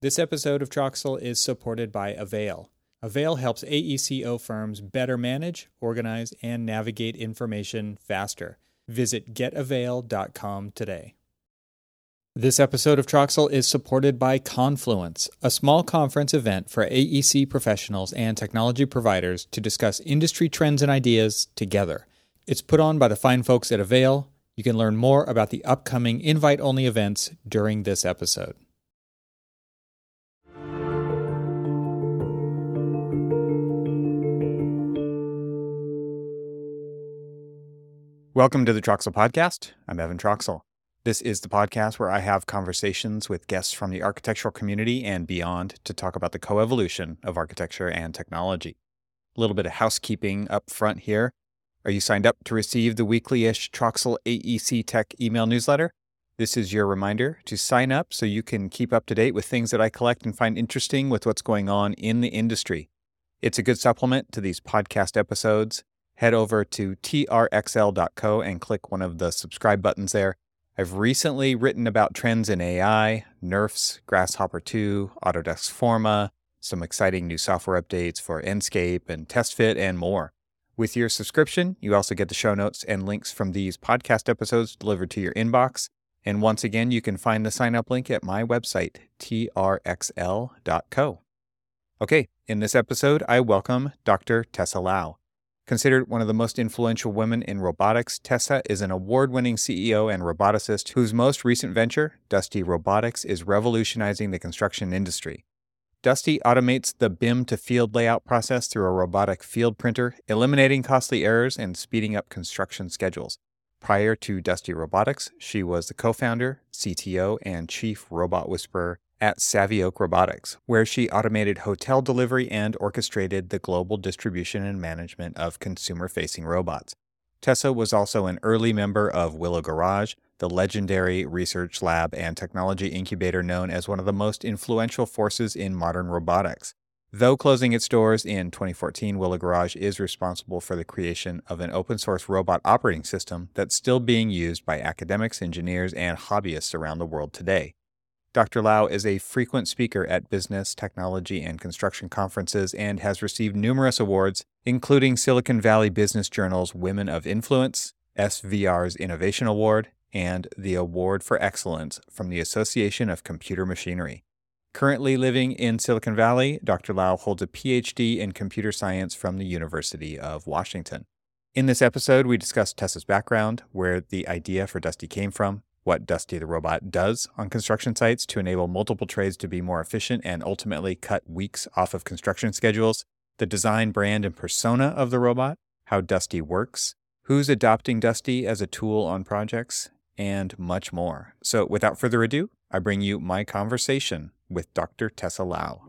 This episode of Troxel is supported by Avail. Avail helps AECO firms better manage, organize, and navigate information faster. Visit getavail.com today. This episode of Troxel is supported by Confluence, a small conference event for AEC professionals and technology providers to discuss industry trends and ideas together. It's put on by the fine folks at Avail. You can learn more about the upcoming invite only events during this episode. Welcome to the Troxel Podcast. I'm Evan Troxel. This is the podcast where I have conversations with guests from the architectural community and beyond to talk about the coevolution of architecture and technology. A little bit of housekeeping up front here. Are you signed up to receive the weekly ish Troxel AEC Tech email newsletter? This is your reminder to sign up so you can keep up to date with things that I collect and find interesting with what's going on in the industry. It's a good supplement to these podcast episodes head over to trxl.co and click one of the subscribe buttons there. I've recently written about trends in AI, NERFs, Grasshopper 2, Autodesk Forma, some exciting new software updates for Enscape and TestFit, and more. With your subscription, you also get the show notes and links from these podcast episodes delivered to your inbox. And once again, you can find the sign up link at my website, trxl.co. Okay, in this episode, I welcome Dr. Tessa Lau. Considered one of the most influential women in robotics, Tessa is an award winning CEO and roboticist whose most recent venture, Dusty Robotics, is revolutionizing the construction industry. Dusty automates the BIM to field layout process through a robotic field printer, eliminating costly errors and speeding up construction schedules. Prior to Dusty Robotics, she was the co founder, CTO, and chief robot whisperer at Savioke Robotics, where she automated hotel delivery and orchestrated the global distribution and management of consumer facing robots. Tessa was also an early member of Willow Garage, the legendary research lab and technology incubator known as one of the most influential forces in modern robotics. Though closing its doors in 2014, Willow Garage is responsible for the creation of an open source robot operating system that's still being used by academics, engineers, and hobbyists around the world today. Dr. Lau is a frequent speaker at business, technology, and construction conferences and has received numerous awards, including Silicon Valley Business Journal's Women of Influence, SVR's Innovation Award, and the Award for Excellence from the Association of Computer Machinery. Currently living in Silicon Valley, Dr. Lau holds a PhD in computer science from the University of Washington. In this episode, we discuss Tessa's background, where the idea for Dusty came from, what Dusty the Robot does on construction sites to enable multiple trades to be more efficient and ultimately cut weeks off of construction schedules, the design, brand, and persona of the robot, how Dusty works, who's adopting Dusty as a tool on projects, and much more. So, without further ado, I bring you my conversation with Dr. Tessa Lau.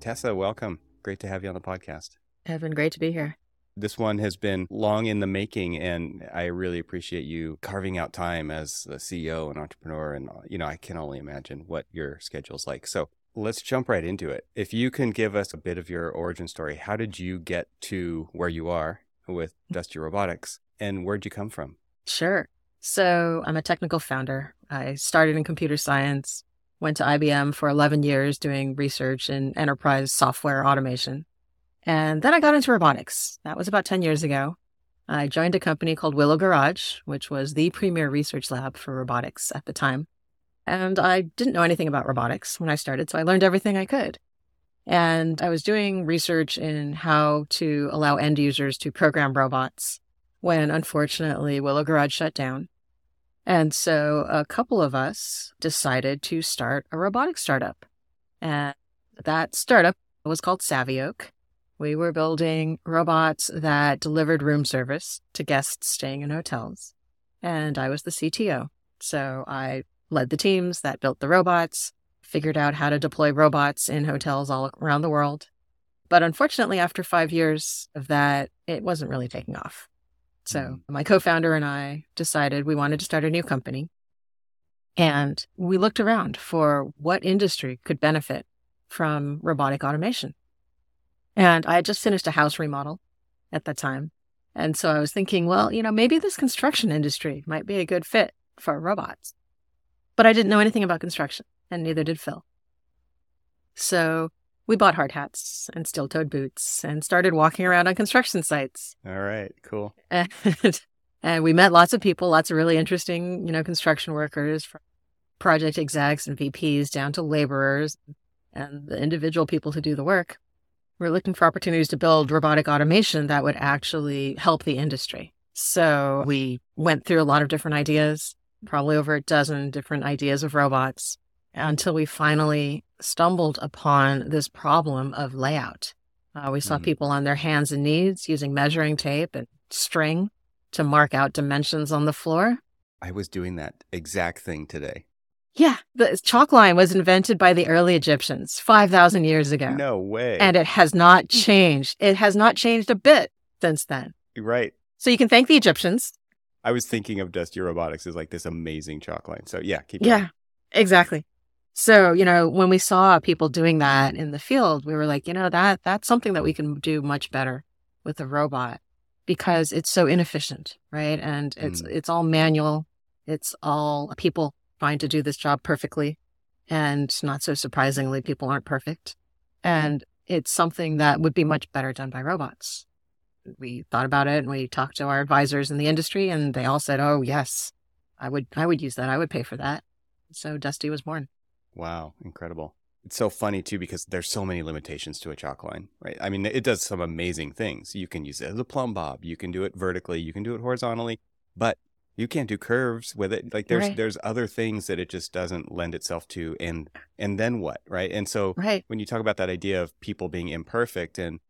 Tessa, welcome. Great to have you on the podcast. Evan, great to be here. This one has been long in the making, and I really appreciate you carving out time as a CEO and entrepreneur. And, you know, I can only imagine what your schedule's like. So let's jump right into it. If you can give us a bit of your origin story, how did you get to where you are with mm-hmm. Dusty Robotics, and where'd you come from? Sure. So I'm a technical founder. I started in computer science, went to IBM for 11 years doing research in enterprise software automation. And then I got into robotics. That was about 10 years ago. I joined a company called Willow Garage, which was the premier research lab for robotics at the time. And I didn't know anything about robotics when I started, so I learned everything I could. And I was doing research in how to allow end users to program robots when unfortunately Willow Garage shut down. And so a couple of us decided to start a robotics startup. And that startup was called Savioke. We were building robots that delivered room service to guests staying in hotels. And I was the CTO. So I led the teams that built the robots, figured out how to deploy robots in hotels all around the world. But unfortunately, after five years of that, it wasn't really taking off. So mm-hmm. my co founder and I decided we wanted to start a new company. And we looked around for what industry could benefit from robotic automation. And I had just finished a house remodel at that time. And so I was thinking, well, you know, maybe this construction industry might be a good fit for robots. But I didn't know anything about construction, and neither did Phil. So we bought hard hats and steel toed boots and started walking around on construction sites. All right, cool. And, and we met lots of people, lots of really interesting, you know, construction workers from project execs and VPs down to laborers and the individual people who do the work. We're looking for opportunities to build robotic automation that would actually help the industry. So we went through a lot of different ideas, probably over a dozen different ideas of robots, until we finally stumbled upon this problem of layout. Uh, we saw Mhm. people on their hands and knees using measuring tape and string to mark out dimensions on the floor. I was doing that exact thing today. Yeah, the chalk line was invented by the early Egyptians 5,000 years ago. No way. And it has not changed. It has not changed a bit since then. right. So you can thank the Egyptians. I was thinking of Dusty Robotics as like this amazing chalk line. So yeah, keep Yeah, going. exactly. So, you know, when we saw people doing that in the field, we were like, you know, that that's something that we can do much better with a robot because it's so inefficient, right? And it's Mm. it's all manual. It's all people trying to do this job perfectly. And not so surprisingly, people aren't perfect. Mm-hmm. And it's something that would be much better done by robots. We thought about it and we talked to our advisors in the industry and they all said, "Oh, yes. I would I would use that. I would pay for that." So Dusty was born. Wow, incredible. It's so funny too because there's so many limitations to a chalk line, right? I mean, it does some amazing things. You can use it as a plumb bob, you can do it vertically, you can do it horizontally, but you can't do curves with it. Like there's Right. there's other things that it just doesn't lend itself to and and then what, right? And so Right. when you talk about that idea of people being imperfect and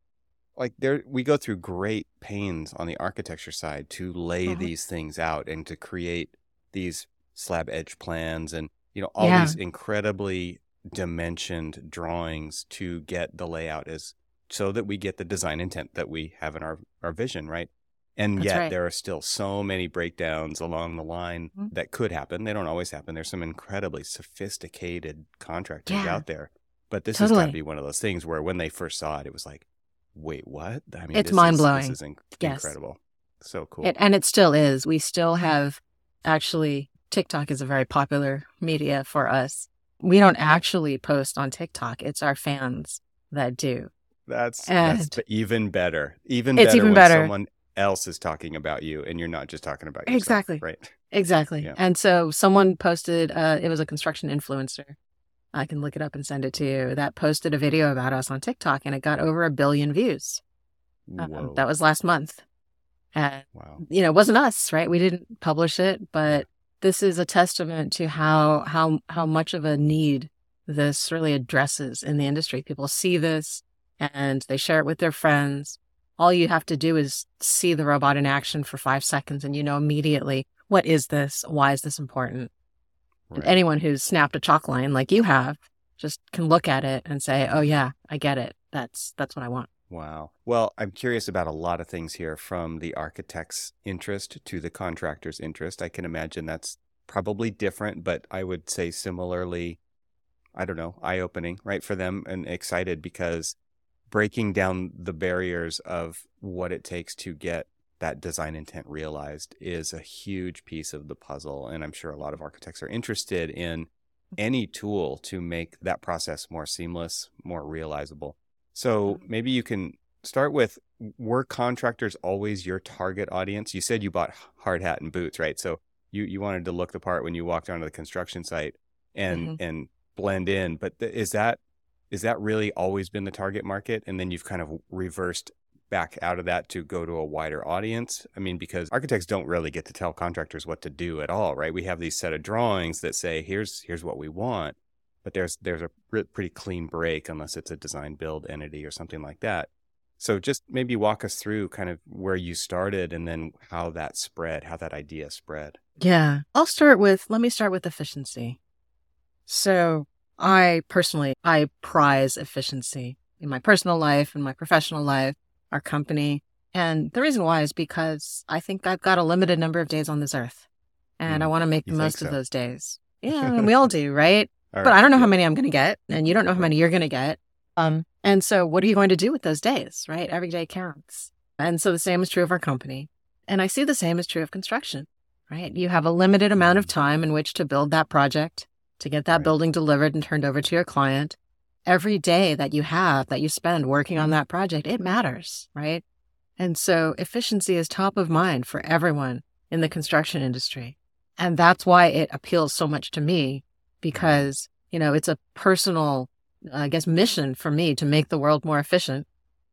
like there we go through great pains on the architecture side to lay Mhm. these things out and to create these slab edge plans and you know all Yeah. these incredibly dimensioned drawings to get the layout as so that we get the design intent that we have in our our vision right and That's yet right. there are still so many breakdowns along the line Mhm. that could happen they don't always happen there's some incredibly sophisticated contractors Yeah. out there but this has got to be one of those things where when they first saw it it was like wait what i mean It's mind-blowing. this is inc- Yes. incredible so cool It, and it still is. We still have actually TikTok is a very popular media for us. We don't actually post on TikTok. It's our fans that do. That's that's And- even better. Even It's better even better. someone else is talking about you and you're not just talking about yourself. Exactly. Right. Exactly. Yeah. And so someone posted, uh, it was a construction influencer. I can look it up and send it to you. That posted a video about us on TikTok and it got over a billion views. Um, that was last month. And wow. you know, it wasn't us, right? We didn't publish it, but this is a testament to how how how much of a need this really addresses in the industry. People see this and they share it with their friends. All you have to do is see the robot in action for five seconds and you know immediately what is this? Why is this important? And anyone who's snapped a chalk line like you have just can look at it and say, Oh yeah, I get it. That's that's what I want. Wow. Well, I'm curious about a lot of things here from the architect's interest to the contractor's interest. I can imagine that's probably different, but I would say similarly, I don't know, eye opening, right, for them and excited because breaking down the barriers of what it takes to get that design intent realized is a huge piece of the puzzle. And I'm sure a lot of architects are interested in any tool to make that process more seamless, more realizable. So maybe you can start with were contractors always your target audience? You said you bought hard hat and boots, right? So you, you wanted to look the part when you walked onto the construction site and Mhm. and blend in. But th- is that is that really always been the target market? And then you've kind of reversed back out of that to go to a wider audience? I mean, because architects don't really get to tell contractors what to do at all, right? We have these set of drawings that say, here's here's what we want, but there's there's a re- pretty clean break unless it's a design build entity or something like that. So just maybe walk us through kind of where you started and then how that spread, how that idea spread. Yeah. I'll start with, let me start with efficiency. So I personally, I prize efficiency in my personal life, in my professional life, our company. And the reason why is because I think I've got a limited number of days on this earth and I Mm, want to make the most of those days. Yeah, and we all do, right? All but right, I don't know yeah. how many I'm going to get, and you don't know how many you're going to get. Um, and so, what are you going to do with those days, right? Every day counts. And so the same is true of our company. And I see the same is true of construction, right? You have a limited amount of time in which to build that project, to get that Right. building delivered and turned over to your client. Every day that you have, that you spend working on that project, it matters, right? And so efficiency is top of mind for everyone in the construction industry. And that's why it appeals so much to me because, you know, it's a personal, I guess, mission for me to make the world more efficient.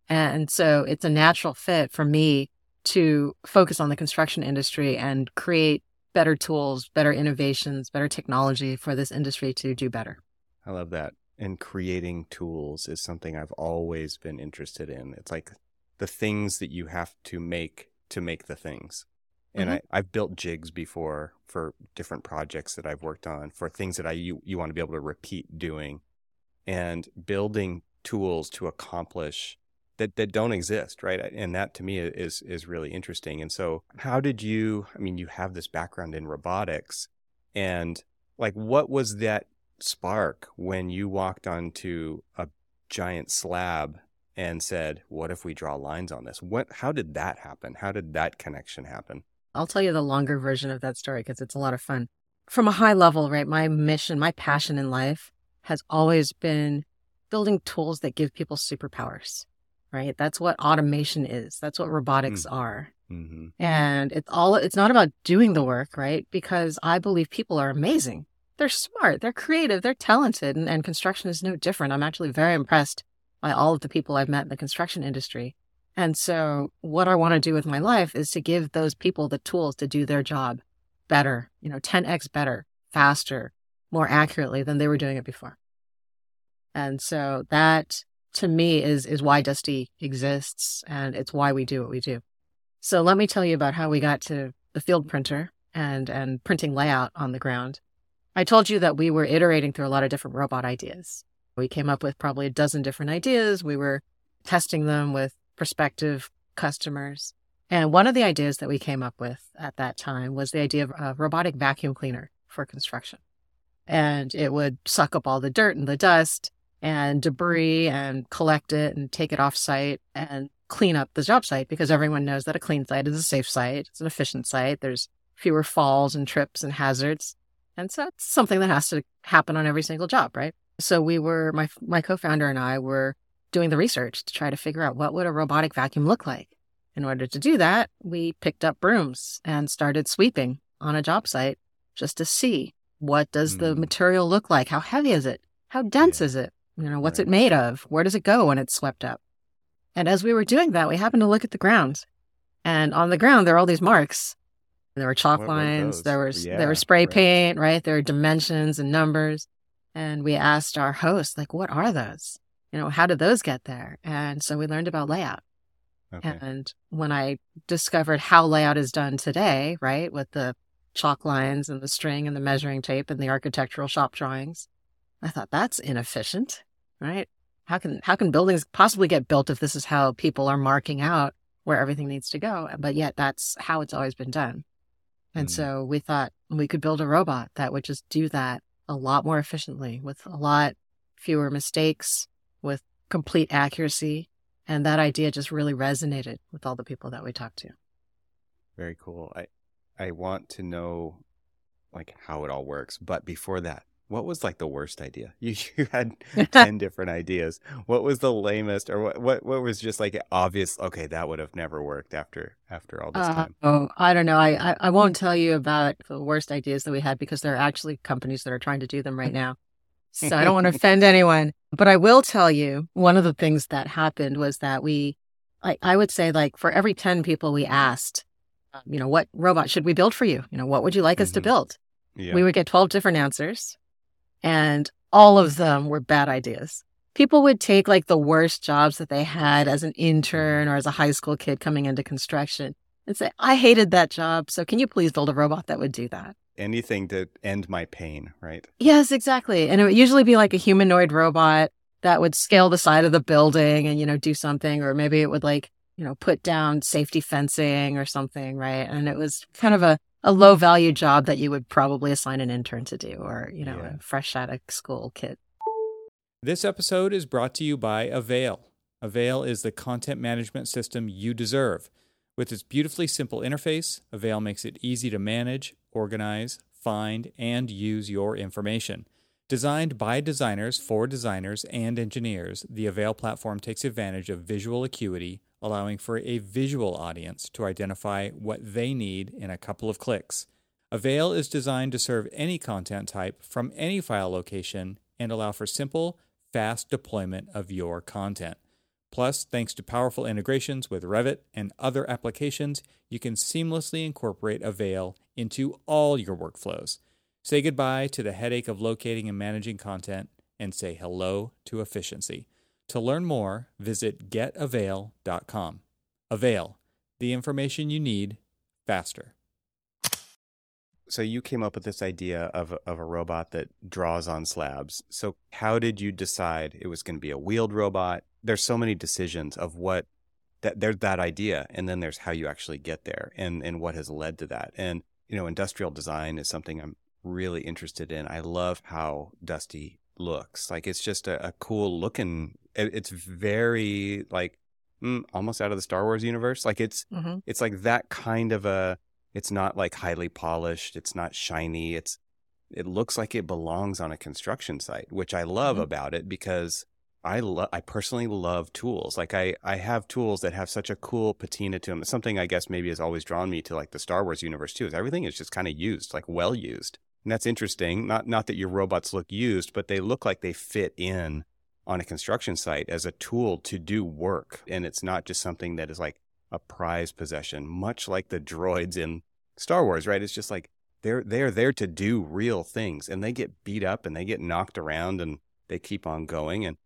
And so it's a natural fit for me to focus on the construction industry and create better tools, better innovations, better technology for this industry to do better. I love that. And creating tools is something I've always been interested in. It's like the things that you have to make to make the things. And Mhm. I, I've built jigs before for different projects that I've worked on for things that I you, you want to be able to repeat doing and building tools to accomplish that, that don't exist, right? And that to me is is really interesting. And so how did you I mean you have this background in robotics and like what was that spark when you walked onto a giant slab and said, "What if we draw lines on this?" What how did that happen? How did that connection happen? I'll tell you the longer version of that story because it's a lot of fun. From a high level, right? My mission, my passion in life has always been building tools that give people superpowers, right? That's what automation is. That's what robotics are. Mhm. And it's all, it's not about doing the work, right? Because I believe people are amazing. They're smart, they're creative, they're talented, and, and construction is no different. I'm actually very impressed by all of the people I've met in the construction industry. And so, what I want to do with my life is to give those people the tools to do their job better, you know, 10x better, faster, more accurately than they were doing it before. And so, that to me is is why Dusty exists, and it's why we do what we do. So, let me tell you about how we got to the field printer and and printing layout on the ground. I told you that we were iterating through a lot of different robot ideas. We came up with probably a dozen different ideas. We were testing them with prospective customers. And one of the ideas that we came up with at that time was the idea of a robotic vacuum cleaner for construction. And it would suck up all the dirt and the dust and debris and collect it and take it off site and clean up the job site because everyone knows that a clean site is a safe site. It's an efficient site. There's fewer falls and trips and hazards. And so it's something that has to happen on every single job, right? So we were my my co-founder and I were doing the research to try to figure out what would a robotic vacuum look like. In order to do that, we picked up brooms and started sweeping on a job site just to see what does the Hmm. material look like? How heavy is it? How dense Yeah. is it? You know, what's Right. it made of? Where does it go when it's swept up? And as we were doing that, we happened to look at the ground. And on the ground there are all these marks. There were chalk What were lines, there was Yeah, there were spray right. paint, right? There were dimensions and numbers. And we asked our host, like, what are those? You know, how did those get there? And so we learned about layout. Okay. And when I discovered how layout is done today, right, with the chalk lines and the string and the measuring tape and the architectural shop drawings, I thought that's inefficient, right? How can how can buildings possibly get built if this is how people are marking out where everything needs to go? But yet that's how it's always been done. And Mm. so we thought we could build a robot that would just do that a lot more efficiently with a lot fewer mistakes, with complete accuracy. And that idea just really resonated with all the people that we talked to. Very cool. I I want to know like how it all works, but before that, what was like the worst idea? You you had 10 different ideas. What was the lamest or what what what was just like obvious, okay, that would have never worked after after all this Uh, time. oh, I don't know. I, I I won't tell you about the worst ideas that we had because there are actually companies that are trying to do them right now. So I don't want to offend anyone, but I will tell you one of the things that happened was that we, I, I would say, like for every ten people we asked, um, you know, what robot should we build for you? You know, what would you like us to Mhm. build? Yeah. We would get 12 different answers, and all of them were bad ideas. People would take like the worst jobs that they had as an intern or as a high school kid coming into construction and say, I hated that job. So can you please build a robot that would do that? Anything to end my pain, right? Yes, exactly. And it would usually be like a humanoid robot that would scale the side of the building and, you know, do something, or maybe it would like, you know, put down safety fencing or something, right? And it was kind of a, a low value job that you would probably assign an intern to do or, you know, Yeah. a fresh out of school kid. This episode is brought to you by Avail. Avail is the content management system you deserve. With its beautifully simple interface, Avail makes it easy to manage, organize, find, and use your information. Designed by designers for designers and engineers, the Avail platform takes advantage of visual acuity, allowing for a visual audience to identify what they need in a couple of clicks. Avail is designed to serve any content type from any file location and allow for simple, fast deployment of your content. Plus, thanks to powerful integrations with Revit and other applications, you can seamlessly incorporate Avail into all your workflows. Say goodbye to the headache of locating and managing content and say hello to efficiency. To learn more, visit getavail.com. Avail, the information you need faster. So you came up with this idea of a, of a robot that draws on slabs. So how did you decide it was going to be a wheeled robot? There's so many decisions of what that there's that idea and then there's how you actually get there and and what has led to that. And you know, industrial design is something I'm really interested in. I love how Dusty looks. Like it's just a, a cool looking it's very like mm, almost out of the Star Wars universe. Like it's mm-hmm. it's like that kind of a it's not like highly polished. It's not shiny. It's it looks like it belongs on a construction site, which I love mm-hmm. about it because I love I personally love tools. Like I I have tools that have such a cool patina to them. Something I guess maybe has always drawn me to like the Star Wars universe too. Is everything is just kind of used, like well used. And that's interesting. Not not that your robots look used, but they look like they fit in on a construction site as a tool to do work. And it's not just something that is like a prized possession, much like the droids in Star Wars, right? It's just like they're they're there to do real things and they get beat up and they get knocked around and they keep on going and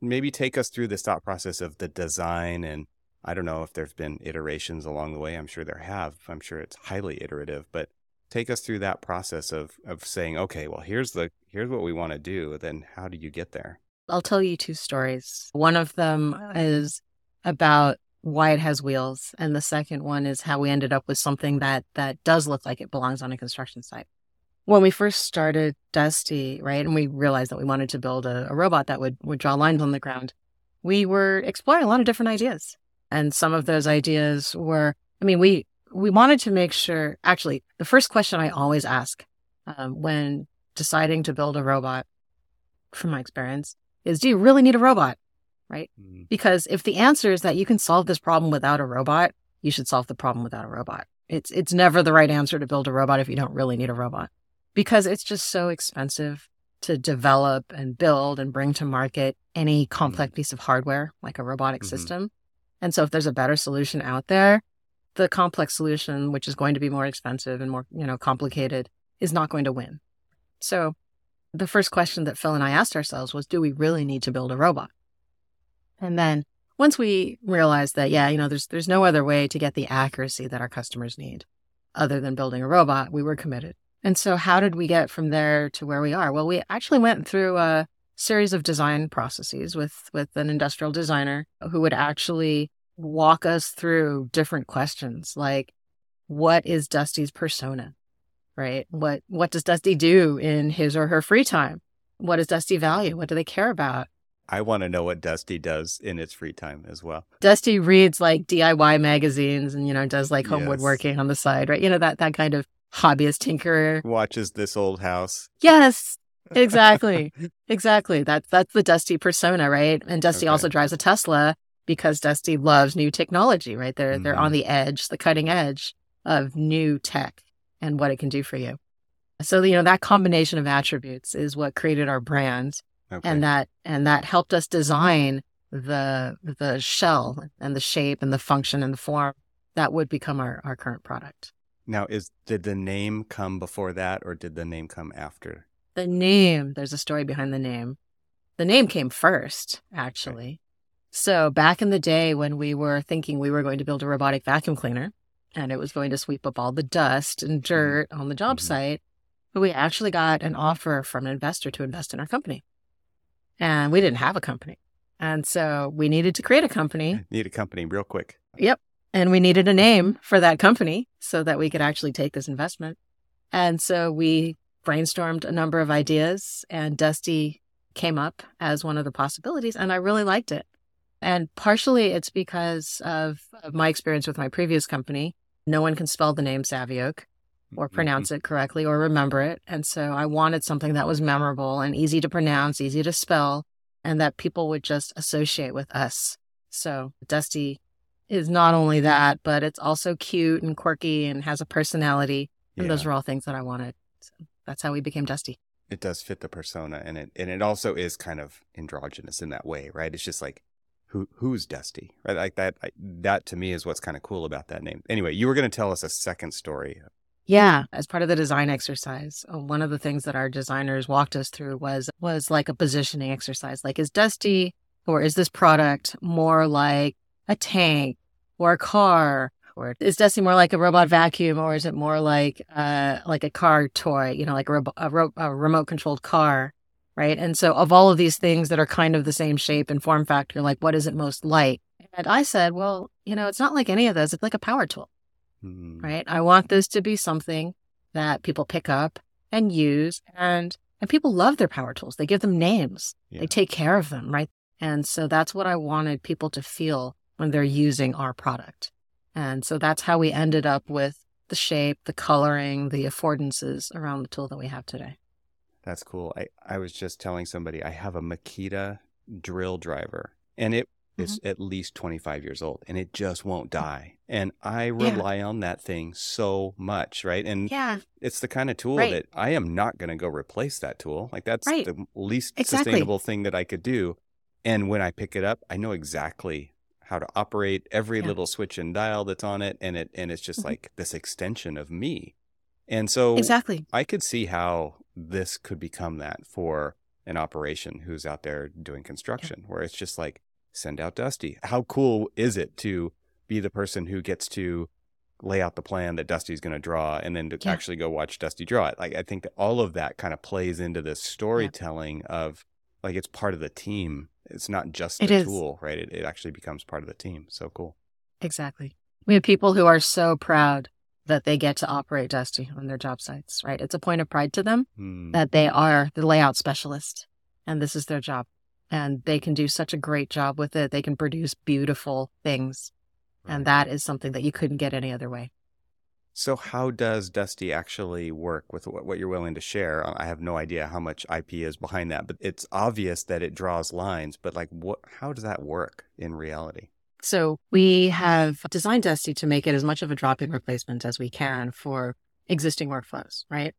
maybe take us through this thought process of the design and I don't know if there's been iterations along the way. I'm sure there have. I'm sure it's highly iterative, but take us through that process of of saying, okay, well, here's the here's what we want to do. Then how do you get there? I'll tell you two stories. One of them is about why it has wheels, and the second one is how we ended up with something that that does look like it belongs on a construction site. When we first started Dusty, right, and we realized that we wanted to build a, a robot that would would draw lines on the ground, we were exploring a lot of different ideas, and some of those ideas were, I mean, we we wanted to make sure. Actually, the first question I always ask um, when deciding to build a robot, from my experience, is, "Do you really need a robot?" right? Mm-hmm. Because if the answer is that you can solve this problem without a robot, you should solve the problem without a robot. It's it's never the right answer to build a robot if you don't really need a robot. Because it's just so expensive to develop and build and bring to market any complex mm-hmm. piece of hardware like a robotic mm-hmm. system. And so if there's a better solution out there, the complex solution, which is going to be more expensive and more, you know, complicated, is not going to win. So the first question that Phil and I asked ourselves was, do we really need to build a robot? And then once we realized that, yeah, you know, there's there's no other way to get the accuracy that our customers need other than building a robot, we were committed. And so how did we get from there to where we are? Well, we actually went through a series of design processes with with an industrial designer who would actually walk us through different questions like what is Dusty's persona? Right? What what does Dusty do in his or her free time? What does Dusty value? What do they care about? I want to know what Dusty does in its free time as well. Dusty reads like DIY magazines and you know does like home yes. woodworking on the side, right? You know that that kind of hobbyist tinkerer. Watches this old house. Yes. Exactly. exactly. That's that's the Dusty persona, right? And Dusty okay. also drives a Tesla because Dusty loves new technology, right? They're mm-hmm. they're on mm-hmm. the edge, the cutting edge of new tech and what it can do for you. So, you know, that combination of attributes is what created our brand Okay. And that and that helped us design the the shell and the shape and the function and the form that would become our, our current product. Now is did the name come before that or did the name come after? The name, there's a story behind the name. The name came first, actually. Okay. So back in the day when we were thinking we were going to build a robotic vacuum cleaner and it was going to sweep up all the dust and mm-hmm. dirt on the job mm-hmm. site, we actually got an offer from an investor to invest in our company and we didn't have a company. And so we needed to create a company. Need a company real quick. Yep. And we needed a name for that company so that we could actually take this investment. And so we brainstormed a number of ideas and Dusty came up as one of the possibilities and I really liked it. And partially it's because of, of my experience with my previous company. No one can spell the name Savioke or Mm-hmm. pronounce it correctly or remember it. And so I wanted something that was memorable and easy to pronounce, easy to spell, and that people would just associate with us. So Dusty is not only that, but it's also cute and quirky and has a personality. And those are all things that I wanted. So that's how we became Dusty. it does fit the persona and it and it also is kind of androgynous in that way right it's just like who who's dusty right like that that to me is what's kind of cool about that name anyway you were going to tell us a second story Yeah, as part of the design exercise, uh, one of the things that our designers walked us through was was like a positioning exercise. Like, is Dusty or is this product more like a tank or a car, or is Dusty more like a robot vacuum, or is it more like uh like a car toy? You know, like a, robo- a, ro- a remote controlled car, right? And so, of all of these things that are kind of the same shape and form factor, like what is it most like? And I said, well, you know, it's not like any of those. It's like a power tool Hmm. right? I want this to be something that people pick up and use and and people love their power tools. They give them names. Yeah. They take care of them, right? And so that's what I wanted people to feel when they're using our product. And so that's how we ended up with the shape, the coloring, the affordances around the tool that we have today. That's cool i i was just telling somebody i have a makita drill driver and it is Mm-hmm. at least 25 years old and it just won't die and i rely on that thing so much right and Yeah, it's the kind of tool Right. that I am not going to go replace that tool. Like that's Right. the least Exactly. sustainable thing that I could do. And when I pick it up, I know exactly how to operate every Yeah. little switch and dial that's on it and it and it's just Mhm. like this extension of me. And so exactly. I could see how this could become that for an operation who's out there doing construction where it's just like send out Dusty. How cool is it to be the person who gets to lay out the plan that Dusty's going to draw and then to Yeah. actually go watch Dusty draw it? Like I think that all of that kind of plays into this storytelling of like it's part of the team. It's not just the is. tool, right? It, it actually becomes part of the team. So cool. Exactly. We have people who are so proud that they get to operate Dusty on their job sites, right? It's a point of pride to them. Hmm. that they are the layout specialist and this is their job. And they can do such a great job with it. They can produce beautiful things. And that is something that you couldn't get any other way. So, how does Dusty actually work with what, what you're willing to share? I have no idea how much IP is behind that, but it's obvious that it draws lines. But like, what? How does that work in reality? So we have designed Dusty to make it as much of a drop in replacement as we can for existing workflows, right?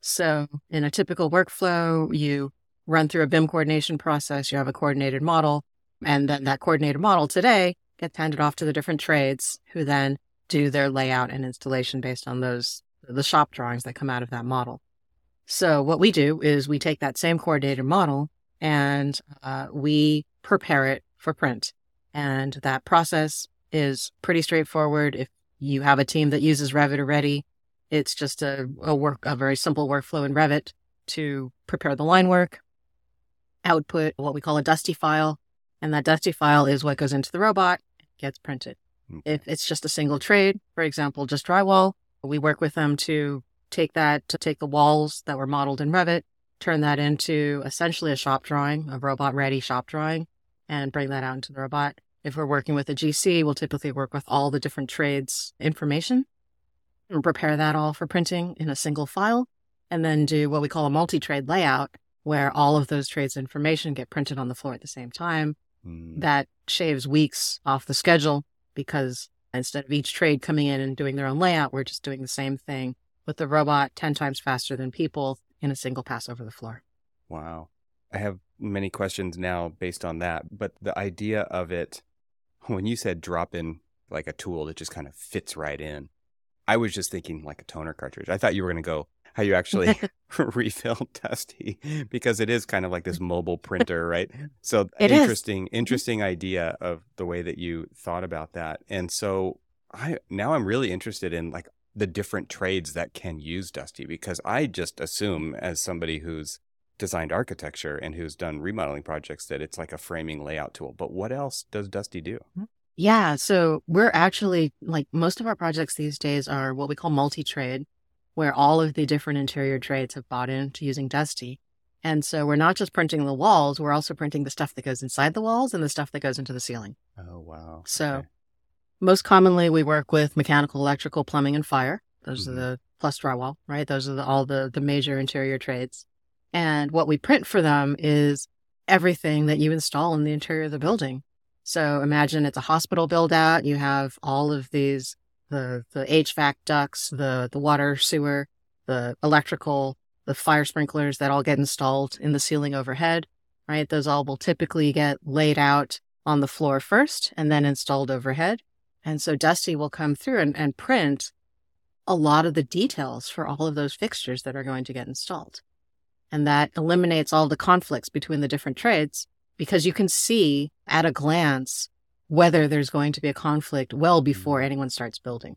So in a typical workflow, you run through a BIM coordination process, you have a coordinated model, and then that coordinated model today gets handed off to the different trades who then do their layout and installation based on those, the shop drawings that come out of that model. So what we do is we take that same coordinated model and uh, we prepare it for print. And that process is pretty straightforward. If you have a team that uses Revit already, it's just a, a work, a very simple workflow in Revit to prepare the line work, output what we call a dusty file. And that dusty file is what goes into the robot, gets printed. If it's just a single trade, for example, just drywall, we work with them to take that, to take the walls that were modeled in Revit, turn that into essentially a shop drawing, a robot ready shop drawing, and bring that out into the robot. If we're working with a GC, we'll typically work with all the different trades information and prepare that all for printing in a single file, and then do what we call a multi trade layout, where all of those trades information get printed on the floor at the same time. Hmm. That shaves weeks off the schedule because instead of each trade coming in and doing their own layout, we're just doing the same thing with the robot 10 times faster than people in a single pass over the floor. Wow. I have many questions now based on that, but the idea of it, when you said drop in like a tool that just kind of fits right in, I was just thinking like a toner cartridge. I thought you were going to go how you actually refill Dusty because it is kind of like this mobile printer, right? So It is. interesting, mm-hmm. interesting idea of the way that you thought about that. And so I now I'm really interested in like the different trades that can use Dusty because I just assume as somebody who's designed architecture and who's done remodeling projects that it's like a framing layout tool. But what else does Dusty do? Yeah. So we're actually like most of our projects these days are what we call multi trade, where all of the different interior trades have bought into using Dusty. And so we're not just printing the walls, we're also printing the stuff that goes inside the walls and the stuff that goes into the ceiling. Oh, wow. So Okay. most commonly we work with mechanical, electrical, plumbing, and fire. Those Mhm. are the plus drywall, right? Those are the, all the, the major interior trades. And what we print for them is everything that you install in the interior of the building. So imagine it's a hospital build out. You have all of these, the, the HVAC ducts, the, the water sewer, the electrical, the fire sprinklers that all get installed in the ceiling overhead, right? Those all will typically get laid out on the floor first and then installed overhead. And so Dusty will come through and, and print a lot of the details for all of those fixtures that are going to get installed. And that eliminates all the conflicts between the different trades because you can see at a glance whether there's going to be a conflict well before anyone starts building.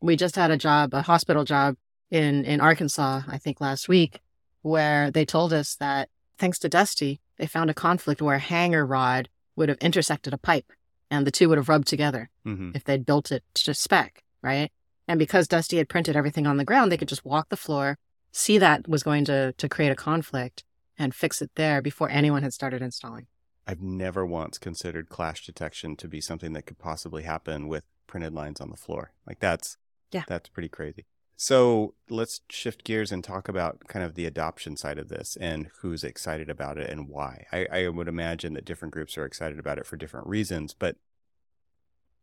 We just had a job, a hospital job in, in Arkansas, I think last week, where they told us that thanks to Dusty, they found a conflict where a hanger rod would have intersected a pipe and the two would have rubbed together Mhm. if they'd built it to spec, right? And because Dusty had printed everything on the ground, they could just walk the floor, see that was going to to create a conflict, and fix it there before anyone had started installing. I've never once considered clash detection to be something that could possibly happen with printed lines on the floor. Like that's Yeah. that's pretty crazy. So let's shift gears and talk about kind of the adoption side of this and who's excited about it and why. I, I would imagine that different groups are excited about it for different reasons, but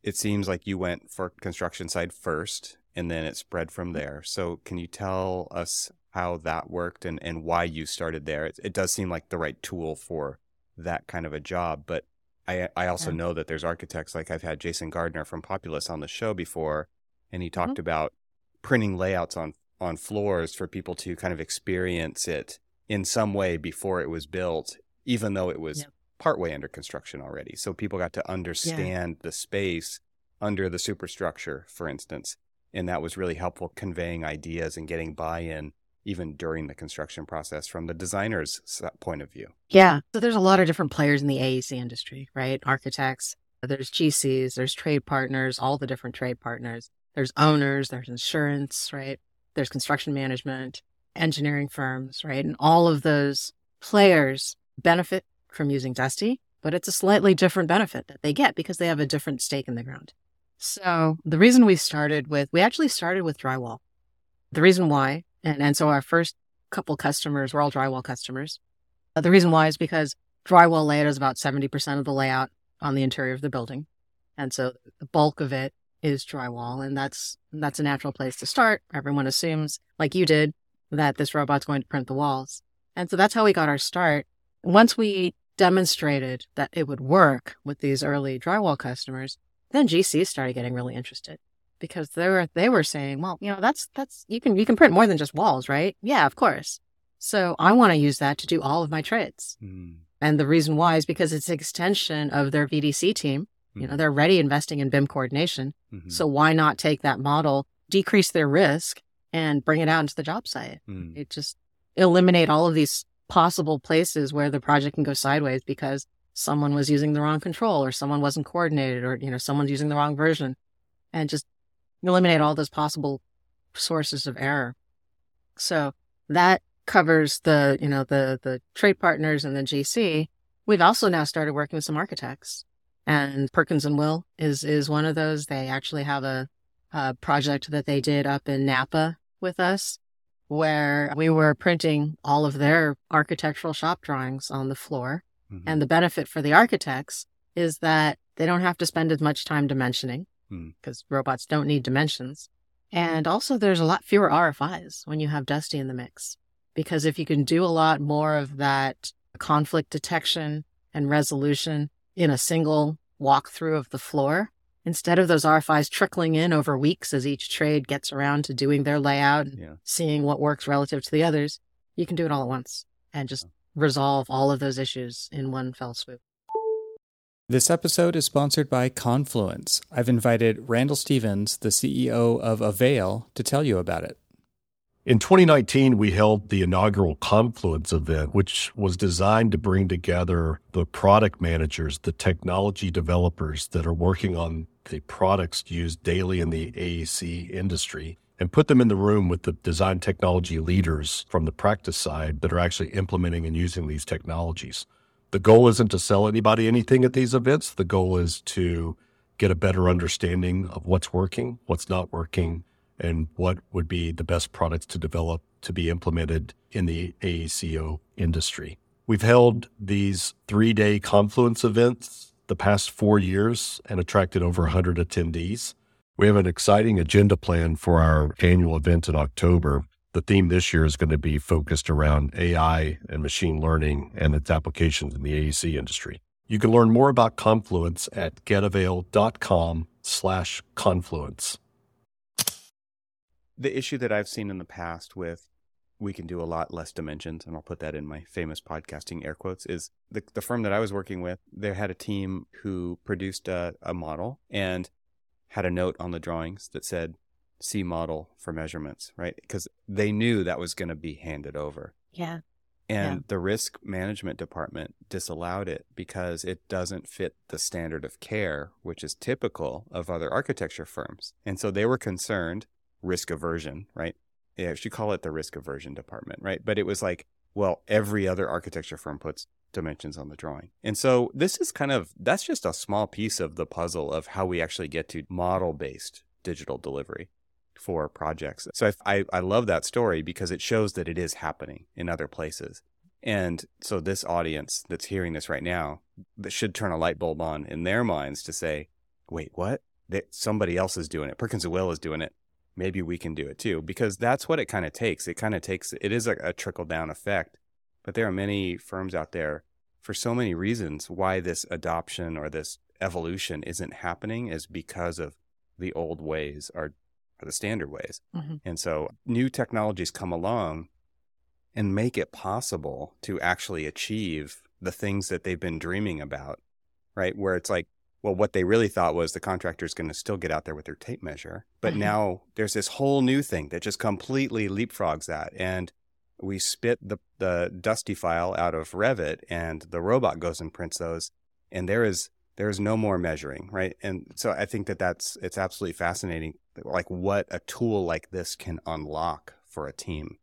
it seems like you went for construction side first and then it spread from mm-hmm. there. So can you tell us how that worked and, and why you started there? It, it does seem like the right tool for that kind of a job, but I I also Yeah. know that there's architects like I've had Jason Gardner from Populous on the show before, and he mm-hmm. talked about printing layouts on on floors for people to kind of experience it in some way before it was built, even though it was Yep. partway under construction already. So people got to understand the space under the superstructure, for instance, and that was really helpful conveying ideas and getting buy-in even during the construction process from the designer's point of view. Yeah. So there's a lot of different players in the AEC industry, right? Architects, there's GCs, there's trade partners, all the different trade partners. There's owners, there's insurance, right? There's construction management, engineering firms, right? And all of those players benefit from using Dusty, but it's a slightly different benefit that they get because they have a different stake in the ground. So the reason we started with, we actually started with drywall. The reason why, and, and so our first couple customers were all drywall customers. The reason why is because drywall layout is about 70% of the layout on the interior of the building. And so the bulk of it is drywall. And that's, that's a natural place to start. Everyone assumes, like you did, that this robot's going to print the walls. And so that's how we got our start. Once we demonstrated that it would work with these early drywall customers, then GCs started getting really interested because they were they were saying, well, you know, that's that's you can you can print more than just walls, right? Yeah, of course. So I want to use that to do all of my trades. And the reason why is because it's an extension of their VDC team. You know, they're already investing in BIM coordination. Mhm. So why not take that model, decrease their risk, and bring it out into the job site? Mm. It just eliminate all of these possible places where the project can go sideways because someone was using the wrong control or someone wasn't coordinated or you know someone's using the wrong version and just eliminate all those possible sources of error. So that covers the you know the the trade partners and the gc we've also now started working with some architects and perkins and will is is one of those. They actually have a, a project that they did up in napa with us where we were printing all of their architectural shop drawings on the floor. Mhm. and the benefit for the architects is that they don't have to spend as much time dimensioning Hmm. because robots don't need dimensions. And also, there's a lot fewer RFIs when you have Dusty in the mix. Because if you can do a lot more of that conflict detection and resolution in a single walkthrough of the floor, instead of those RFIs trickling in over weeks as each trade gets around to doing their layout and yeah. seeing what works relative to the others, you can do it all at once and just resolve all of those issues in one fell swoop. This episode is sponsored by Confluence. I've invited Randall Stevens, the CEO of Avail, to tell you about it. In 2019, we held the inaugural Confluence event, which was designed to bring together the product managers, the technology developers that are working on the products used daily in the AEC industry, and put them in the room with the design technology leaders from the practice side that are actually implementing and using these technologies. The goal isn't to sell anybody anything at these events. The goal is to get a better understanding of what's working, what's not working, and what would be the best products to develop to be implemented in the AECO industry. We've held these three day confluence events the past four years and attracted over 100 attendees. We have an exciting agenda plan for our annual event in October. The theme this year is going to be focused around AI and machine learning and its applications in the AEC industry. You can learn more about Confluence at getavail.com slash confluence. The issue that I've seen in the past with we can do a lot less dimensions, and I'll put that in my famous podcasting air quotes, is the, the firm that I was working with, they had a team who produced a, a model and had a note on the drawings that said C model for measurements, right? Because they knew that was going to be handed over. Yeah. And Yeah. the risk management department disallowed it because it doesn't fit the standard of care, which is typical of other architecture firms. And so they were concerned, risk aversion, right? Yeah, you call it the risk aversion department, right? But it was like, well, every other architecture firm puts dimensions on the drawing. And so this is kind of, that's just a small piece of the puzzle of how we actually get to model based digital delivery for projects. So I, I, love that story because it shows that it is happening in other places. And so this audience that's hearing this right now, that should turn a light bulb on in their minds to say, wait, what? That somebody else is doing it. Perkins and Will is doing it. Maybe we can do it too, because that's what it kind of takes. It kind of takes, it is a, a trickle down effect. But there are many firms out there for so many reasons why this adoption or this evolution isn't happening is because of the old ways are, are the standard ways. Mhm. And so new technologies come along and make it possible to actually achieve the things that they've been dreaming about, right? Where it's like, well, what they really thought was the contractor is going to still get out there with their tape measure. But Mhm. now there's this whole new thing that just completely leapfrogs that. And we spit the, the dusty file out of Revit and the robot goes and prints those. And there is, there is no more measuring, right? And so I think that that's, it's absolutely fascinating, like what a tool like this can unlock for a team,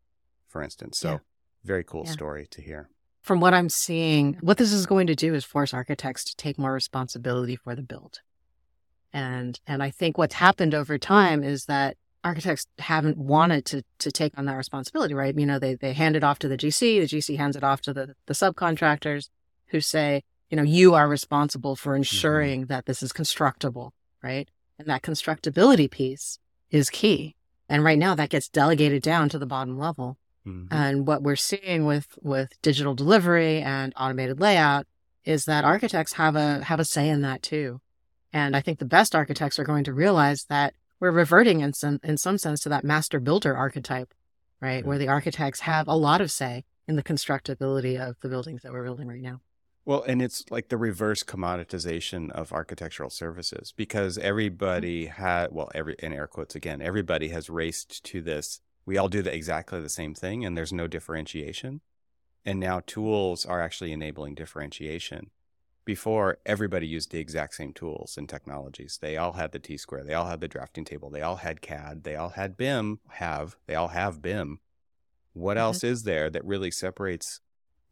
for instance. So Yeah. very cool Yeah. story to hear. From what I'm seeing, what this is going to do is force architects to take more responsibility for the build. And and I think what's happened over time is that architects haven't wanted to to take on that responsibility, right? You know, they they hand it off to the GC, the GC hands it off to the the subcontractors who say, you know, you are responsible for ensuring that this is constructible, right? And that constructability piece is key. And right now that gets delegated down to the bottom level. Mhm. And what we're seeing with with digital delivery and automated layout is that architects have a have a say in that too. And I think the best architects are going to realize that we're reverting in some in some sense to that master builder archetype, right? Where the architects have a lot of say in the constructability of the buildings that we're building right now. Well, and it's like the reverse commoditization of architectural services because everybody had, well, every, in air quotes again, everybody has raced to this. We all do the, exactly the same thing and there's no differentiation. And now tools are actually enabling differentiation. Before, everybody used the exact same tools and technologies. They all had the T square, they all had the drafting table, they all had CAD, they all had BIM, have, they all have BIM. What Mhm. else is there that really separates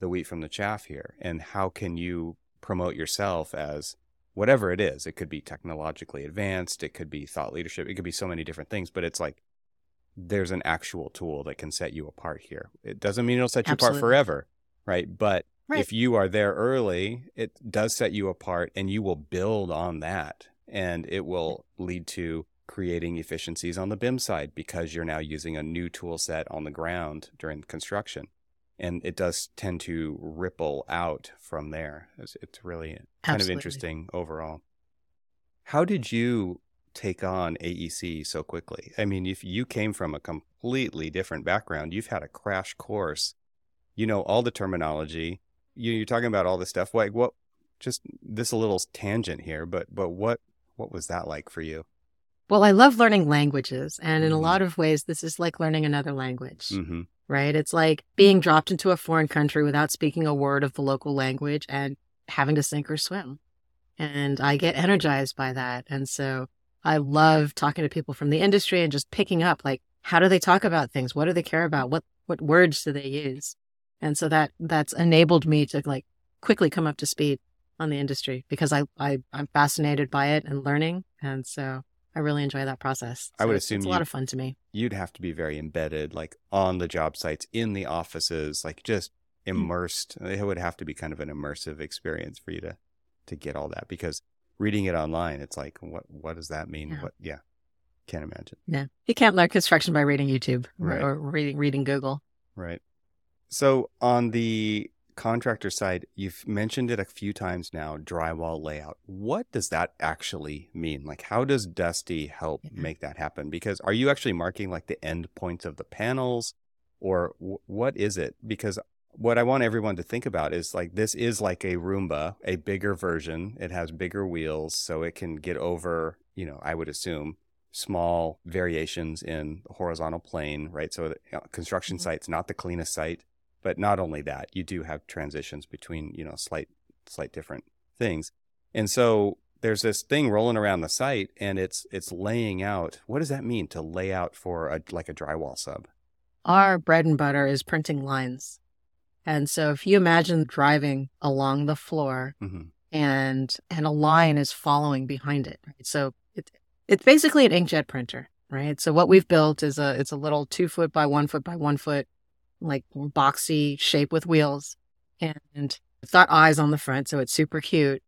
the wheat from the chaff here? And how can you promote yourself as whatever it is? It could be technologically advanced it could be thought leadership it could be so many different things but it's like there's an actual tool that can set you apart here. It doesn't mean it'll set you apart forever right? But Right. if you are there early it does set you apart and you will build on that. And it will lead to creating efficiencies on the BIM side because you're now using a new tool set on the ground during construction and it does tend to ripple out from there. It's, it's really kind of interesting overall. How did you take on AEC so quickly? I mean, if you came from a completely different background, you've had a crash course, you know all the terminology. You, you're talking about all this stuff. Like what? Just this a little tangent here, but but what what was that like for you? Well, I love learning languages. And in a Mhm. lot of ways, this is like learning another language. Mm-hmm. Right? It's like being mm-hmm. dropped into a foreign country without speaking a word of the local language and having to sink or swim. And I get energized by that. And so I love talking to people from the industry and just picking up like, how do they talk about things? What do they care about? What what words do they use? And so that that's enabled me to like quickly come up to speed on the industry because I, I I'm fascinated by it and learning, and so I really enjoy that process. I would assume it's a lot of fun to me. You'd have to be very embedded, like on the job sites, in the offices, like just Mm. immersed. It would have to be kind of an immersive experience for you to to get all that because reading it online, it's like, what what does that mean? Yeah. What? Yeah, can't imagine. Yeah, you can't learn construction by reading YouTube or, Right. or reading reading Google. Right. So on the contractor side, you've mentioned it a few times now, drywall layout. What does that actually mean? Like how does Dusty help Yeah. make that happen? Because are you actually marking like the end points of the panels or w- what is it? Because what I want everyone to think about is like this is like a Roomba, a bigger version. It has bigger wheels so it can get over, you know, I would assume small variations in the horizontal plane, right? So the construction Mhm. site's not the cleanest site, but not only that, you do have transitions between, you know, slight slight different things. And so there's this thing rolling around the site and it's it's laying out. What does that mean to lay out for a like a drywall sub? Our bread and butter is printing lines, and so if you imagine driving along the floor hmm and and a line is following behind it, right? So it, it's basically an inkjet printer, right? So what we've built is a it's a little two foot by one foot by one foot, like boxy shape with wheels, and it's got eyes on the front, so it's super cute.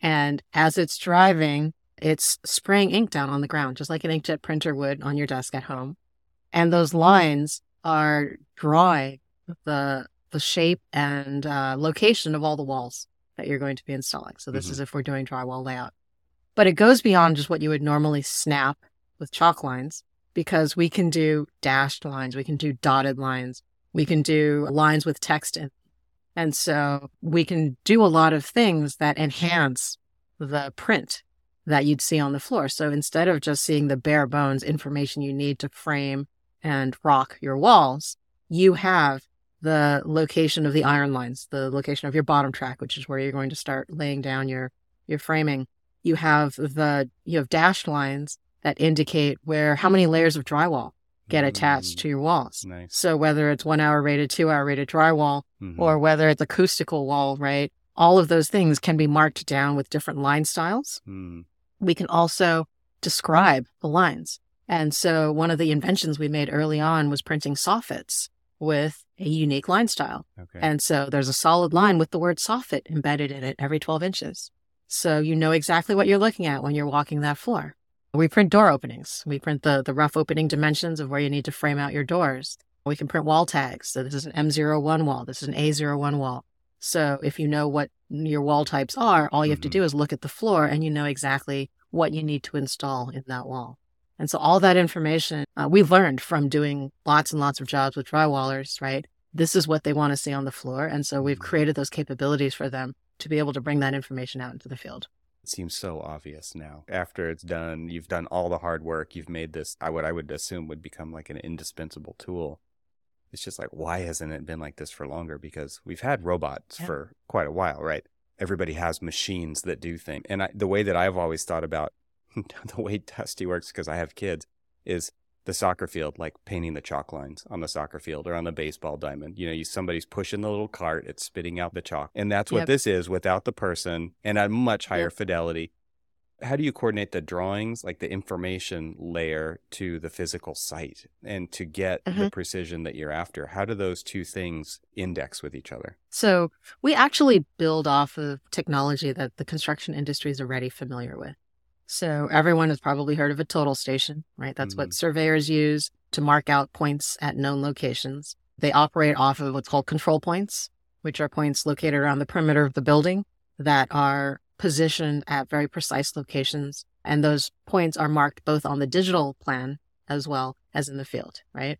And as it's driving, it's spraying ink down on the ground, just like an inkjet printer would on your desk at home. And those lines are drawing the the shape and uh, location of all the walls that you're going to be installing. So this Mhm. is if we're doing drywall layout. But it goes beyond just what you would normally snap with chalk lines because we can do dashed lines, we can do dotted lines, we can do lines with text in. And so we can do a lot of things that enhance the print that you'd see on the floor. So instead of just seeing the bare bones information you need to frame and rock your walls, you have the location of the iron lines, the location of your bottom track, which is where you're going to start laying down your your framing. You have the you have dashed lines that indicate where how many layers of drywall get attached to your walls. Nice. So whether it's one hour rated, two hour rated drywall, Mhm. or whether it's acoustical wall, right? All of those things can be marked down with different line styles. Mm, We can also describe the lines. And so one of the inventions we made early on was printing soffits with a unique line style. okay. And so there's a solid line with the word soffit embedded in it every 12 inches. So you know exactly what you're looking at when you're walking that floor. We print door openings. We print the, the rough opening dimensions of where you need to frame out your doors. We can print wall tags. So this is an M01 wall. This is an A01 wall. So if you know what your wall types are, all you have to Mhm. do is look at the floor and you know exactly what you need to install in that wall. And so all that information uh, we learned from doing lots and lots of jobs with drywallers, right? This is what they want to see on the floor. And so we've Mhm. created those capabilities for them to be able to bring that information out into the field. Seems so obvious now. After it's done, you've done all the hard work. You've made this, I what I would assume would become like an indispensable tool. It's just like, why hasn't it been like this for longer? Because we've had robots Yeah. for quite a while, right? Everybody has machines that do things. And I, the way that I've always thought about the way Dusty works, because I have kids, is the soccer field, like painting the chalk lines on the soccer field or on the baseball diamond. You know, you, somebody's pushing the little cart, it's spitting out the chalk. And that's what Yep. this is without the person and at much higher Yep. fidelity. How do you coordinate the drawings, like the information layer to the physical site and to get the Mhm. precision that you're after? How do those two things index with each other? So we actually build off of technology that the construction industry is already familiar with. So everyone has probably heard of a total station, right? That's what mm-hmm. surveyors use to mark out points at known locations. They operate off of what's called control points, which are points located around the perimeter of the building that are positioned at very precise locations. And those points are marked both on the digital plan as well as in the field, right?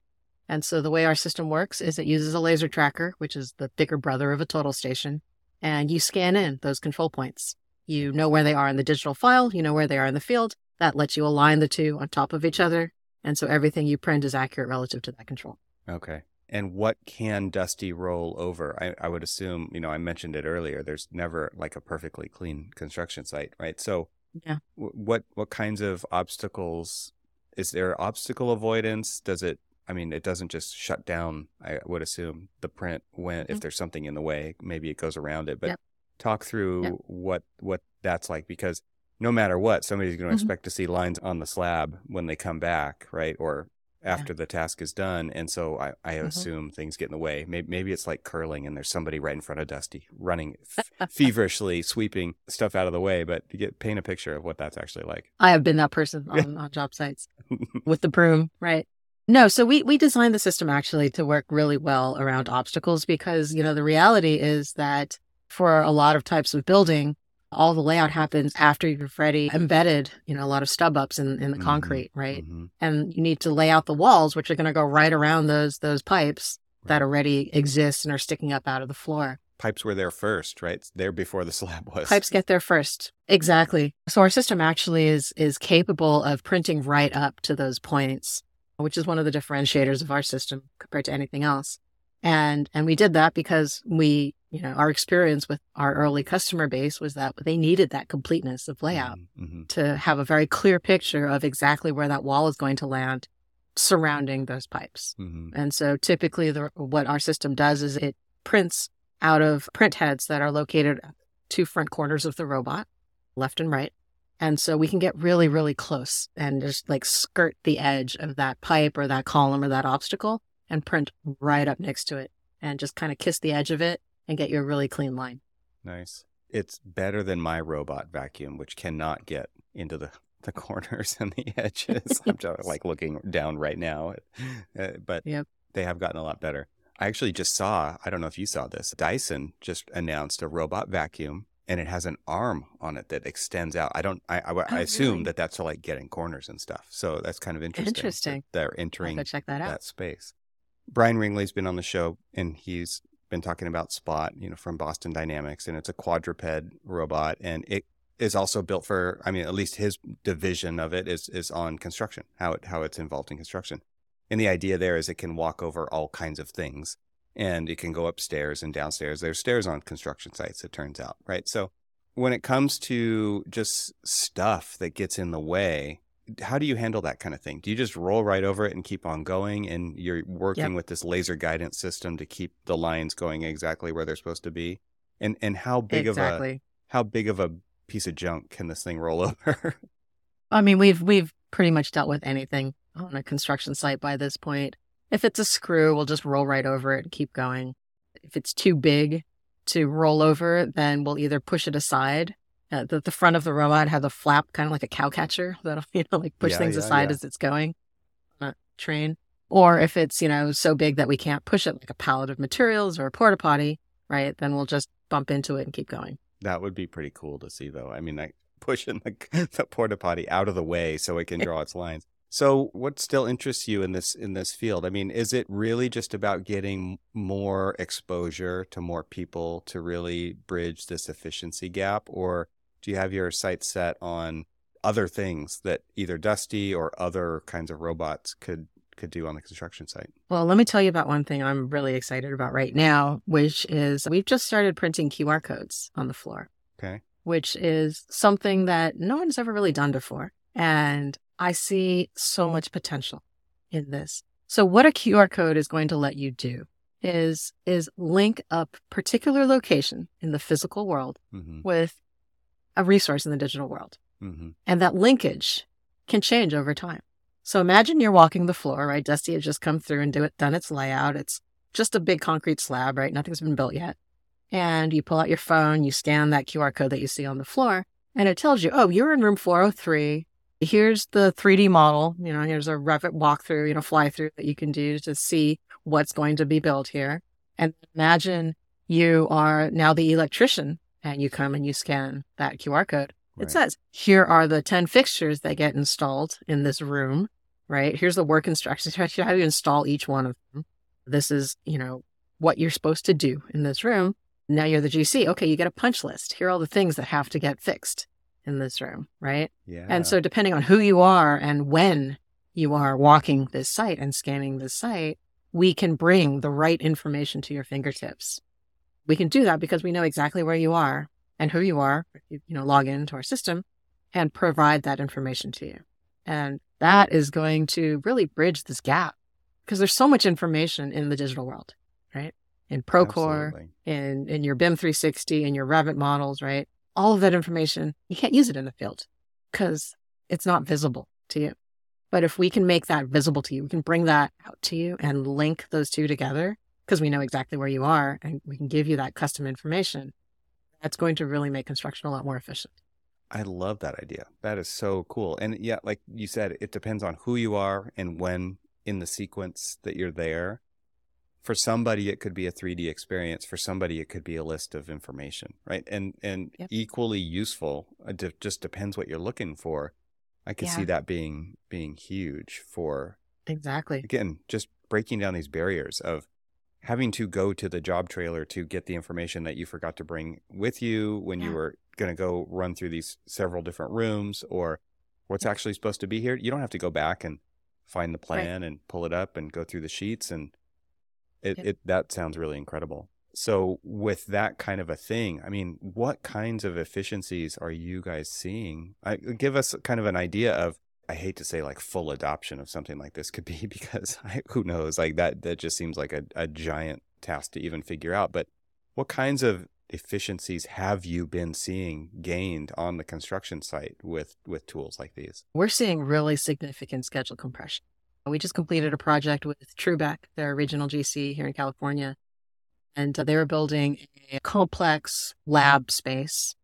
And so the way our system works is it uses a laser tracker, which is the bigger brother of a total station, and you scan in those control points. You know where they are in the digital file, you know where they are in the field. That lets you align the two on top of each other. And so everything you print is accurate relative to that control. Okay. And what can Dusty roll over? I, I would assume, you know, I mentioned it earlier. There's never like a perfectly clean construction site, right? So, Yeah. w- what what kinds of obstacles is there obstacle avoidance? Does it? I mean, it doesn't just shut down. I would assume the print when if Mhm. there's something in the way, maybe it goes around it. But Yep. Talk through Yep. what what that's like because no matter what, somebody's going to Mhm. expect to see lines on the slab when they come back, right? Or after the task is done. And so I, I Mhm. assume things get in the way. Maybe, maybe it's like curling and there's somebody right in front of Dusty running f- feverishly, sweeping stuff out of the way. But get paint a picture of what that's actually like. I have been that person on, on job sites with the broom, right? No, so we we designed the system actually to work really well around obstacles because, you know, the reality is that for a lot of types of building, all the layout happens after you've already embedded, you know, a lot of stub ups in, in the Mhm. concrete, right? Mhm. And you need to lay out the walls, which are going to go right around those those pipes that already exist and are sticking up out of the floor. Pipes were there first, right? There before the slab was. Pipes get there first. Exactly. So our system actually is is capable of printing right up to those points, which is one of the differentiators of our system compared to anything else. And and we did that because we, you know, our experience with our early customer base was that they needed that completeness of layout hmm to have a very clear picture of exactly where that wall is going to land surrounding those pipes. hmm And so typically the, what our system does is it prints out of print heads that are located at two front corners of the robot, left and right. And so we can get really, really close and just like skirt the edge of that pipe or that column or that obstacle and print right up next to it and just kind of kiss the edge of it and get you a really clean line. Nice. It's better than my robot vacuum, which cannot get into the, the corners and the edges. I'm just like looking down right now, Uh, but Yep. they have gotten a lot better. I actually just saw, I don't know if you saw this, Dyson just announced a robot vacuum and it has an arm on it that extends out. I don't, I, I, I Oh, assume really? that that's to like get in corners and stuff. So that's kind of interesting. that Interesting. They're entering check that out. that space. Brian Ringley's been on the show and he's been talking about Spot, you know, from Boston Dynamics, and it's a quadruped robot, and it is also built for. I mean, at least his division of it is is on construction, how it how it's involved in construction, and the idea there is it can walk over all kinds of things, and it can go upstairs and downstairs. There's stairs on construction sites, it turns out, right? So when it comes to just stuff that gets in the way, how do you handle that kind of thing? Do you just roll right over it and keep on going and you're working with this laser guidance system to keep the lines going exactly where they're supposed to be? And and how big of a how big of a piece of junk can this thing roll over? I mean, we've we've pretty much dealt with anything on a construction site by this point. If it's a screw, we'll just roll right over it and keep going. If it's too big to roll over, then we'll either push it aside. Uh, the, the front of the robot has a flap, kind of like a cow catcher that'll you know like push Yeah, things yeah, aside yeah. as it's going on a train. Or if it's you know so big that we can't push it, like a pallet of materials or a porta potty, right? Then we'll just bump into it and keep going. that would be pretty cool to see though. I mean, like pushing the, the porta potty out of the way so it can draw its lines. So what still interests you in this in this field? I mean, is it really just about getting more exposure to more people to really bridge this efficiency gap or do you have your sights set on other things that either Dusty or other kinds of robots could could do on the construction site? Well, let me tell you about one thing I'm really excited about right now, which is we've just started printing QR codes on the floor, Okay. which is something that no one's ever really done before. And I see so much potential in this. So what a QR code is going to let you do is is link up particular location in the physical world Mhm. with a resource in the digital world. Mhm. And that linkage can change over time. So imagine you're walking the floor, right? Dusty has just come through and do it, done its layout. It's just a big concrete slab, right? Nothing's been built yet. And you pull out your phone, you scan that QR code that you see on the floor, and it tells you, oh, you're in room 403. Here's the 3D model. You know, here's a Revit walkthrough, you know, fly through that you can do to see what's going to be built here. And imagine you are now the electrician and you come and you scan that QR code. It says, here are the 10 fixtures that get installed in this room, right? Here's the work instructions. Here's how to install each one of them. This is, you know, what you're supposed to do in this room. Now you're the GC. Okay, you get a punch list. Here are all the things that have to get fixed in this room, right? Yeah. And so, depending on who you are and when you are walking this site and scanning this site, we can bring the right information to your fingertips. We can do that because we know exactly where you are and who you are. You, you know, log into our system and provide that information to you. And that is going to really bridge this gap because there's so much information in the digital world, right? In Procore, Absolutely. in in your BIM 360, in your Revit models, right? All of that information, you can't use it in the field because it's not visible to you. But if we can make that visible to you, we can bring that out to you and link those two together because we know exactly where you are and we can give you that custom information. That's going to really make construction a lot more efficient. I love that idea. That is so cool. And yeah, like you said, it depends on who you are and when in the sequence that you're there. For somebody, it could be a 3D experience. For somebody, it could be a list of information, right? And and Yep. equally useful. Uh, it just depends what you're looking for. I could see that being being huge for Exactly. again just breaking down these barriers of having to go to the job trailer to get the information that you forgot to bring with you when you were going to go run through these several different rooms or what's actually supposed to be here you don't have to go back and find the plan and pull it up and go through the sheets and it, Yep. it that sounds really incredible. So with that kind of a thing i mean what kinds of efficiencies are you guys seeing? I, give us kind of an idea of I hate to say like full adoption of something like this could be because I, who knows like that that just seems like a, a giant task to even figure out but what kinds of efficiencies have you been seeing gained on the construction site with with tools like these We're seeing really significant schedule compression. We just completed a project with Truebeck, their regional GC here in California, and they were building a complex lab space.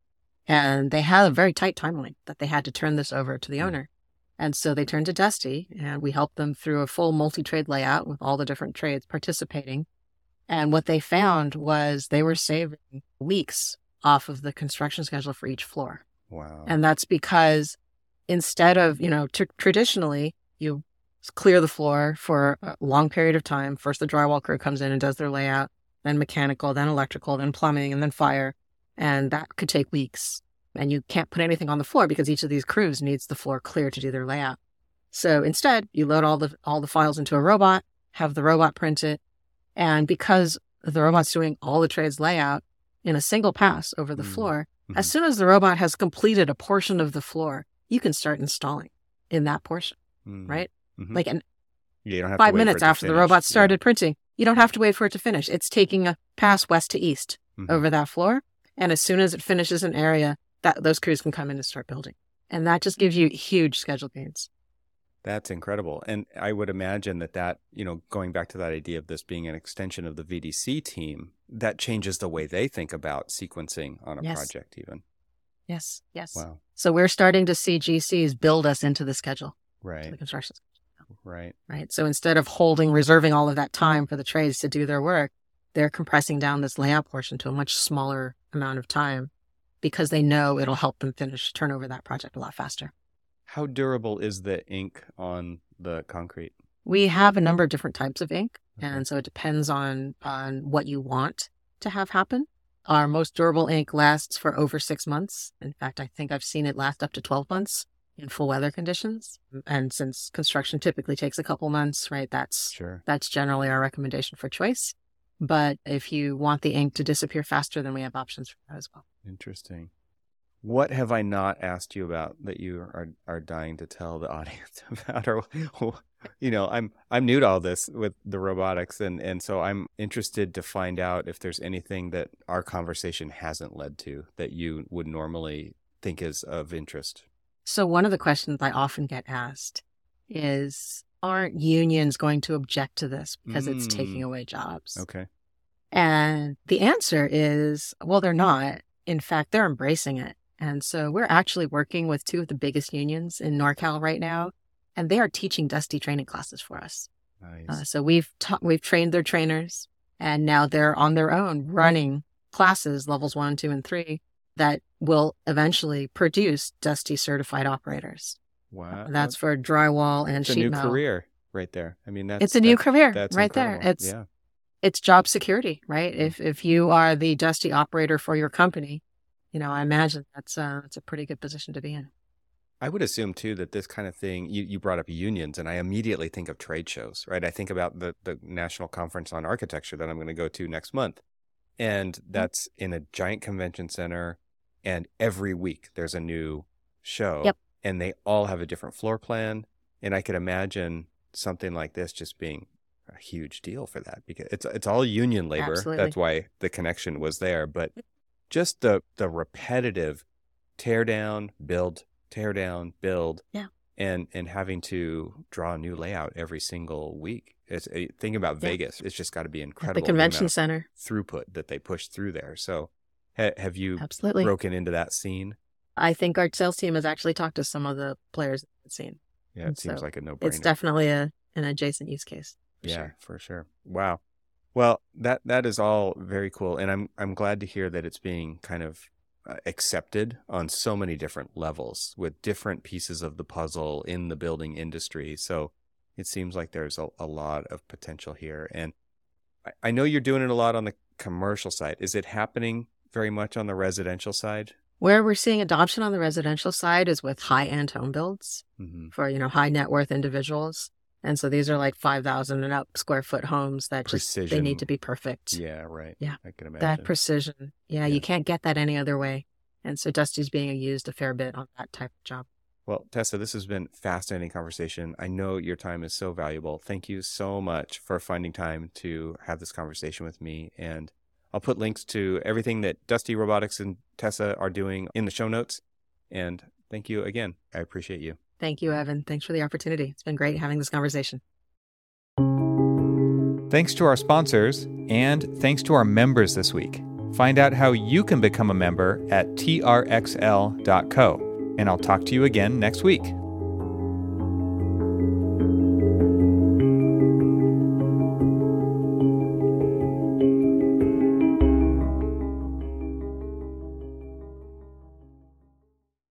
And they had a very tight timeline that they had to turn this over to the Mm. owner. And so they turned to Dusty and we helped them through a full multi trade layout with all the different trades participating. And what they found was they were saving weeks off of the construction schedule for each floor. wow And that's because instead of, you know, tr- traditionally you clear the floor for a long period of time. First, the drywall crew comes in and does their layout, then mechanical, then electrical, then plumbing, and then fire. And that could take weeks. And you can't put anything on the floor because each of these crews needs the floor clear to do their layout. So instead, you load all the all the files into a robot, have the robot print it, and because the robot's doing all the trades layout in a single pass over the Mm. floor, as Mhm. soon as the robot has completed a portion of the floor, you can start installing in that portion, Mm. right? Mhm. Like an, yeah, you don't have five minutes after the robot Yeah. started printing. You don't have to wait for it to finish. It's taking a pass west to east Mhm. over that floor. And as soon as it finishes an area, that those crews can come in and start building. And that just gives you huge schedule gains. That's incredible. And I would imagine that that, you know, going back to that idea of this being an extension of the VDC team, that changes the way they think about sequencing on a Yes. project even. Yes. Yes. Wow. So we're starting to see GCs build us into the schedule, to the Right. construction Right. right? So instead of holding, reserving all of that time for the trades to do their work, they're compressing down this layout portion to a much smaller amount of time because they know it'll help them finish, turn over that project a lot faster. How durable is the ink on the concrete? We have a number of different types of ink, Okay. and so it depends on on what you want to have happen. Our most durable ink lasts for over six months. In fact, I think I've seen it last up to 12 months in full weather conditions. And since construction typically takes a couple months, right, that's Sure. That's generally our recommendation for choice. But if you want the ink to disappear faster, then we have options for that as well. Interesting. What have I not asked you about that you are are dying to tell the audience about? Or, you know, I'm I'm new to all this with the robotics, and and so I'm interested to find out if there's anything that our conversation hasn't led to that you would normally think is of interest. So, one of the questions I often get asked is Aren't unions going to object to this because it's taking Mm. away jobs? Okay. And the answer is well, they're not. In fact, they're embracing it. And so we're actually working with two of the biggest unions in NorCal right now, and they are teaching Dusty training classes for us. Nice. Uh, so we've ta- we've trained their trainers, and now they're on their own running classes, levels one, two, and three, that will eventually produce Dusty certified operators. Wow. That's for drywall and it's a new metal. career right there. I mean, that's It's a new that's- career That's right there. It's yeah. it's job security, right? If if you are the Dusty operator for your company, you know, I imagine that's uh, that's a pretty good position to be in. I would assume too that this kind of thing you, you brought up unions and I immediately think of trade shows, right? I think about the the National Conference on Architecture that I'm going to go to next month. And Mm-hmm. that's in a giant convention center and every week there's a new show Yep. And they all have a different floor plan And I could imagine something like this just being a huge deal for that because it's it's all union labor. Absolutely. That's why the connection was there. But just the the repetitive tear down, build, tear down, build. Yeah. And and having to draw a new layout every single week. It's a, think about Yeah. Vegas. It's just got to be At incredible. the convention of center. throughput that they push through there. So ha- have you Absolutely. broken into that scene? I think our sales team has actually talked to some of the players in the scene. Yeah, it And seems so like a no brainer. It's definitely a an adjacent use case. for yeah, sure. for sure. Wow. Well, that that is all very cool, and I'm I'm glad to hear that it's being kind of uh, accepted on so many different levels with different pieces of the puzzle in the building industry. So it seems like there's a, a lot of potential here, and I, I know you're doing it a lot on the commercial side. Is it happening very much on the residential side? Where we're seeing adoption on the residential side is with high end home builds Mm-hmm. for, you know, high net worth individuals. And so these are like 5,000 and up square foot homes that just, they need to be perfect. Yeah, right. Yeah. I can imagine. That precision. Yeah, Yeah. you can't get that any other way. And so Dusty's being used a fair bit on that type of job. Well, Tessa, this has been fascinating conversation. I know your time is so valuable. Thank you so much for finding time to have this conversation with me. And I'll put links to everything that Dusty Robotics and Tessa are doing in the show notes. And thank you again. I appreciate you. Thank you, Evan. Thanks for the opportunity. It's been great having this conversation. Thanks to our sponsors and thanks to our members this week. Find out how you can become a member at trxl.co. And I'll talk to you again next week.